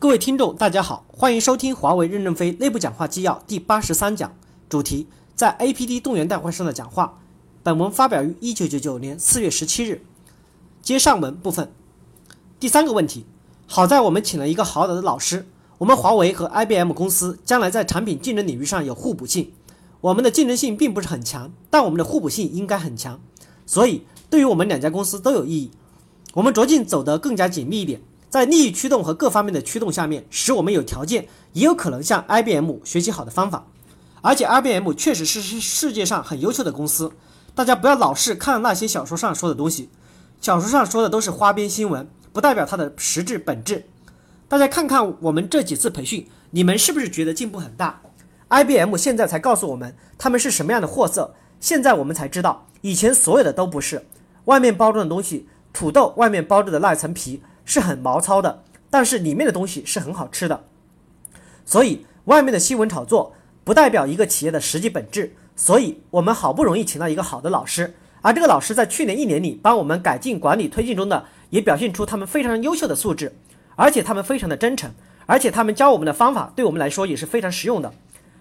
各位听众，大家好，欢迎收听华为任正非内部讲话纪要第八十三讲，主题在 APD 动员大会上的讲话。本文发表于一九九九年四月十七日。接上文部分，第三个问题，好在我们请了一个好的老师。我们华为和 IBM 公司将来在产品竞争领域上有互补性，我们的竞争性并不是很强，但我们的互补性应该很强，所以对于我们两家公司都有意义。我们着劲走得更加紧密一点。在利益驱动和各方面的驱动下面，使我们有条件，也有可能向 IBM 学习好的方法。而且 IBM 确实是世界上很优秀的公司。大家不要老是看那些小说上说的东西，小说上说的都是花边新闻，不代表它的实质本质。大家看看我们这几次培训，你们是不是觉得进步很大？IBM 现在才告诉我们他们是什么样的货色，现在我们才知道，以前所有的都不是。外面包装的东西，土豆外面包着的那一层皮。是很毛糙的，但是里面的东西是很好吃的。所以外面的新闻炒作不代表一个企业的实际本质。所以我们好不容易请到一个好的老师，而这个老师在去年一年里帮我们改进管理推进中的，也表现出他们非常优秀的素质，而且他们非常的真诚，而且他们教我们的方法对我们来说也是非常实用的。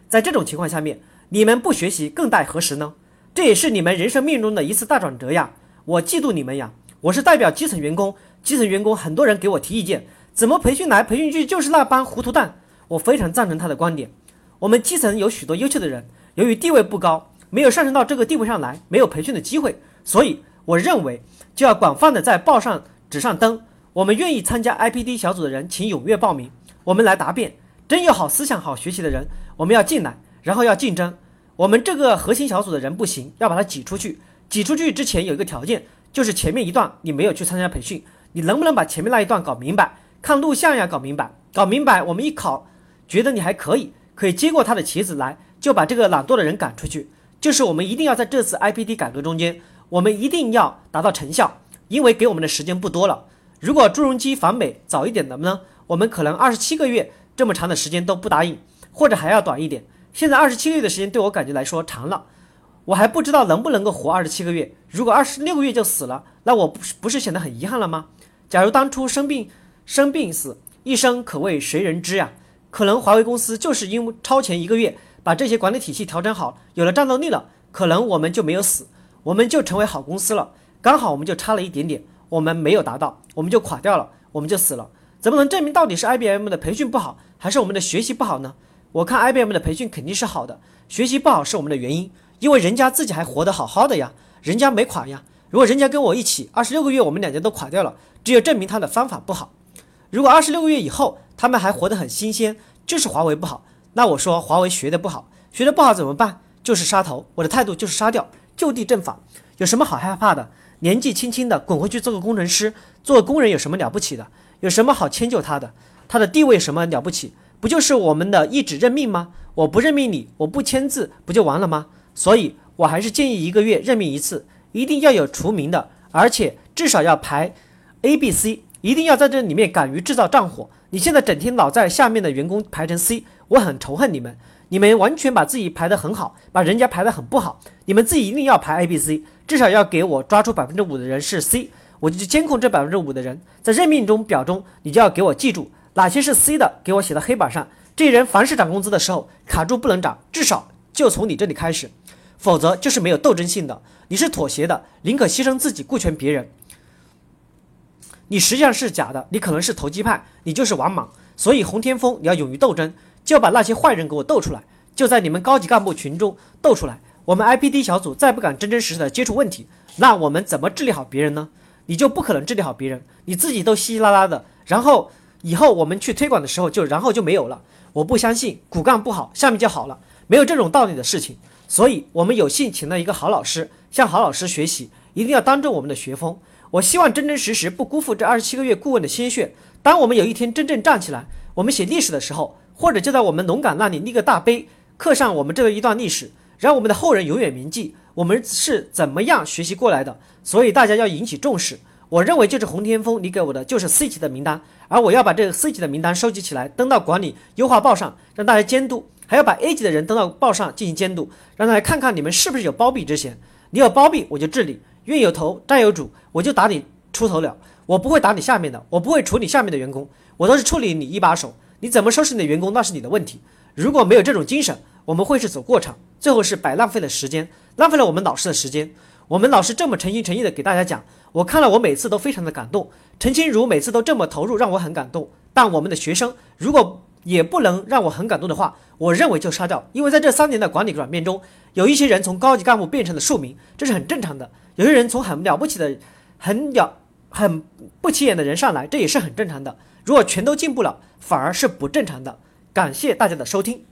在这种情况下面，你们不学习更待何时呢？这也是你们人生命中的一次大转折呀！我嫉妒你们呀！我是代表基层员工。基层员工很多人给我提意见，怎么培训来培训去就是那帮糊涂蛋？我非常赞成他的观点。我们基层有许多优秀的人，由于地位不高，没有上升到这个地位上来，没有培训的机会，所以我认为就要广泛的在报上纸上登。我们愿意参加 IPD 小组的人，请踊跃报名，我们来答辩。真有好思想、好学习的人，我们要进来，然后要竞争。我们这个核心小组的人不行，要把他挤出去。挤出去之前有一个条件，就是前面一段你没有去参加培训。你能不能把前面那一段搞明白？看录像呀，搞明白，搞明白。我们一考，觉得你还可以，可以接过他的旗子来，就把这个懒惰的人赶出去。就是我们一定要在这次 IPD 改革中间，我们一定要达到成效，因为给我们的时间不多了。如果朱镕基访美早一点的呢，我们可能二十七个月这么长的时间都不答应，或者还要短一点。现在二十七个月的时间对我感觉来说长了，我还不知道能不能够活二十七个月。如果二十六个月就死了，那我不是不是显得很遗憾了吗？假如当初生病，生病死，一生可谓谁人知呀？可能华为公司就是因为超前一个月把这些管理体系调整好，有了战斗力了，可能我们就没有死，我们就成为好公司了。刚好我们就差了一点点，我们没有达到，我们就垮掉了，我们就死了。怎么能证明到底是 IBM 的培训不好，还是我们的学习不好呢？我看 IBM 的培训肯定是好的，学习不好是我们的原因，因为人家自己还活得好好的呀，人家没垮呀。如果人家跟我一起二十六个月，我们两家都垮掉了。只有证明他的方法不好。如果二十六个月以后他们还活得很新鲜，就是华为不好。那我说华为学的不好，学的不好怎么办？就是杀头。我的态度就是杀掉，就地正法。有什么好害怕的？年纪轻轻的滚回去做个工程师，做工人有什么了不起的？有什么好迁就他的？他的地位什么了不起？不就是我们的一纸任命吗？我不任命你，我不签字，不就完了吗？所以我还是建议一个月任命一次，一定要有除名的，而且至少要排。A、B、C 一定要在这里面敢于制造战火。你现在整天老在下面的员工排成 C，我很仇恨你们。你们完全把自己排得很好，把人家排得很不好。你们自己一定要排 A、B、C，至少要给我抓出百分之五的人是 C，我就去监控这百分之五的人。在任命中表中，你就要给我记住哪些是 C 的，给我写到黑板上。这些人凡是涨工资的时候卡住不能涨，至少就从你这里开始，否则就是没有斗争性的。你是妥协的，宁可牺牲自己顾全别人。你实际上是假的，你可能是投机派，你就是王莽。所以洪天峰，你要勇于斗争，就把那些坏人给我斗出来，就在你们高级干部群中斗出来。我们 IPD 小组再不敢真真实实的接触问题，那我们怎么治理好别人呢？你就不可能治理好别人，你自己都稀稀拉拉的，然后以后我们去推广的时候就然后就没有了。我不相信骨干不好，下面就好了，没有这种道理的事情。所以我们有幸请了一个好老师，向好老师学习，一定要当正我们的学风。我希望真真实实不辜负这二十七个月顾问的心血。当我们有一天真正站起来，我们写历史的时候，或者就在我们龙岗那里立个大碑，刻上我们这一段历史，让我们的后人永远铭记我们是怎么样学习过来的。所以大家要引起重视。我认为就是洪天峰，你给我的就是 C 级的名单，而我要把这个 C 级的名单收集起来，登到管理优化报上，让大家监督，还要把 A 级的人登到报上进行监督，让他来看看你们是不是有包庇之嫌。你有包庇，我就治理。冤有头债有主，我就打你出头鸟。我不会打你下面的，我不会处理下面的员工，我都是处理你一把手。你怎么收拾你的员工，那是你的问题。如果没有这种精神，我们会是走过场，最后是白浪费了时间，浪费了我们老师的时间。我们老师这么诚心诚意的给大家讲，我看了我每次都非常的感动。陈清如每次都这么投入，让我很感动。但我们的学生如果也不能让我很感动的话，我认为就杀掉。因为在这三年的管理转变中，有一些人从高级干部变成了庶民，这是很正常的。有些人从很了不起的、很了、很不起眼的人上来，这也是很正常的。如果全都进步了，反而是不正常的。感谢大家的收听。